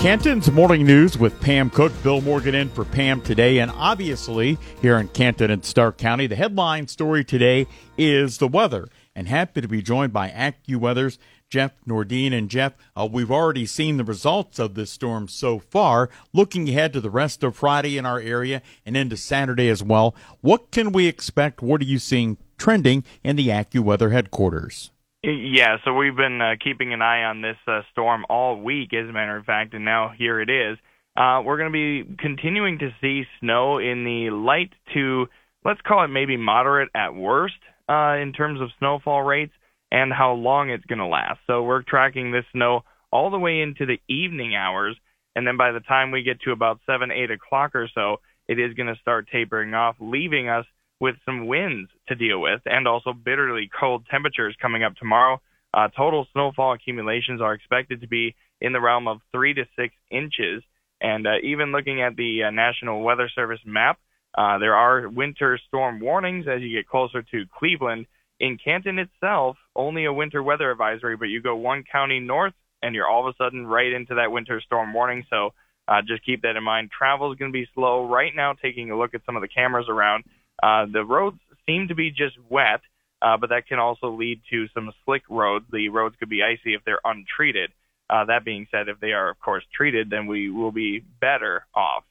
Canton's Morning News with Pam Cook. Bill Morgan in for Pam today. And obviously, here in Canton and Stark County, the headline story today is the weather. And happy to be joined by AccuWeather's Jeff Nordine. And Jeff, uh, we've already seen the results of this storm so far. Looking ahead to the rest of Friday in our area and into Saturday as well, what can we expect? What are you seeing trending in the AccuWeather headquarters? Yeah, so we've been uh, keeping an eye on this uh, storm all week, as a matter of fact, and now here it is. Uh, we're going to be continuing to see snow in the light to, let's call it maybe moderate at worst uh, in terms of snowfall rates and how long it's going to last. So we're tracking this snow all the way into the evening hours, and then by the time we get to about 7, 8 o'clock or so, it is going to start tapering off, leaving us with some winds to deal with and also bitterly cold temperatures coming up tomorrow. Uh, total snowfall accumulations are expected to be in the realm of three to six inches. And uh, even looking at the uh, National Weather Service map, uh, there are winter storm warnings as you get closer to Cleveland. In Canton itself, only a winter weather advisory, but you go one county north and you're all of a sudden right into that winter storm warning. So uh, just keep that in mind. Travel is going to be slow. Right now, taking a look at some of the cameras around, uh, the roads seem to be just wet, uh, but that can also lead to some slick roads. The roads could be icy if they're untreated. Uh, that being said, if they are, of course, treated, then we will be better off.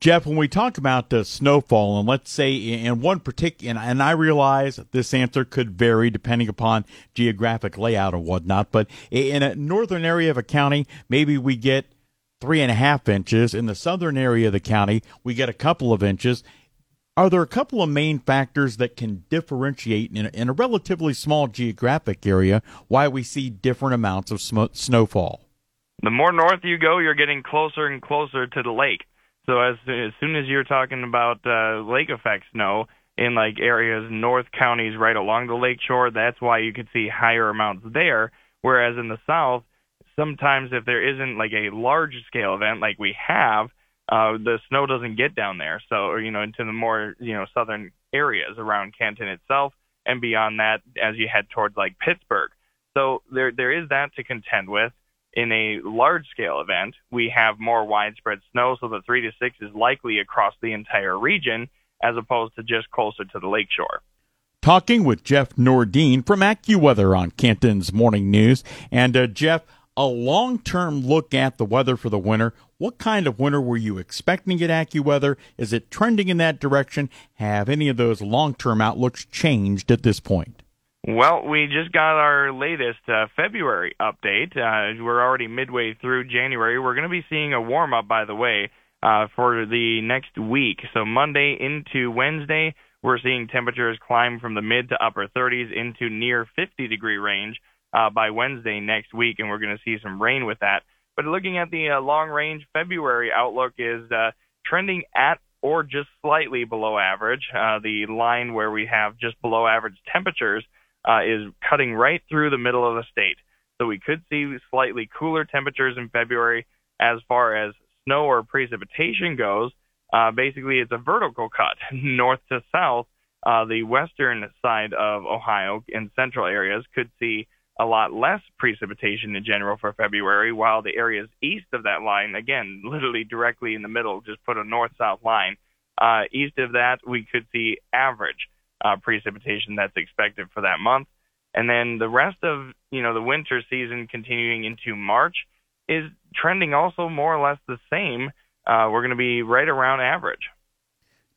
Jeff, when we talk about the snowfall, and let's say in one particular, and I realize this answer could vary depending upon geographic layout and whatnot, but in a northern area of a county, maybe we get three and a half inches. In the southern area of the county, we get a couple of inches. Are there a couple of main factors that can differentiate in a, in a relatively small geographic area why we see different amounts of sm- snowfall? The more north you go, you're getting closer and closer to the lake. So as as soon as you're talking about uh, lake effect snow in like areas north counties right along the lake shore, that's why you could see higher amounts there. Whereas in the south, sometimes if there isn't like a large scale event like we have, uh, the snow doesn't get down there. So, you know, into the more, you know, southern areas around Canton itself and beyond that as you head towards like Pittsburgh. So there, there is that to contend with. In a large scale event, we have more widespread snow, so the three to six is likely across the entire region as opposed to just closer to the lakeshore. Talking with Jeff Nordine from AccuWeather on Canton's Morning News. And uh, Jeff, a long term look at the weather for the winter. What kind of winter were you expecting at AccuWeather? Is it trending in that direction? Have any of those long term outlooks changed at this point? Well, we just got our latest uh, February update. Uh, we're already midway through January. We're going to be seeing a warm up, by the way, uh, for the next week. So Monday into Wednesday, we're seeing temperatures climb from the mid to upper 30s into near 50 degree range uh, by Wednesday next week, and we're going to see some rain with that. But looking at the uh, long range February outlook is uh, trending at or just slightly below average. Uh, the line where we have just below average temperatures uh, is cutting right through the middle of the state. So we could see slightly cooler temperatures in February as far as snow or precipitation goes. Uh, basically, it's a vertical cut north to south. Uh, the western side of Ohio and central areas could see a lot less precipitation in general for February, while the areas east of that line, again, literally directly in the middle, just put a north south line, uh, east of that, we could see average uh, precipitation that's expected for that month. And then the rest of, you know, the winter season continuing into March is trending also more or less the same. Uh, we're going to be right around average.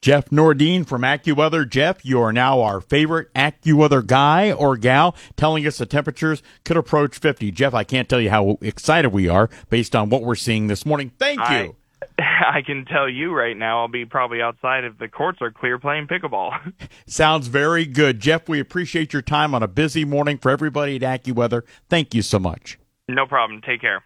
Jeff Nordine from AccuWeather. Jeff, you are now our favorite AccuWeather guy or gal, telling us the temperatures could approach 50. Jeff, I can't tell you how excited we are based on what we're seeing this morning. Thank you. I can tell you right now, I'll be probably outside if the courts are clear playing pickleball. Sounds very good. Jeff, we appreciate your time on a busy morning for everybody at AccuWeather. Thank you so much. No problem. Take care.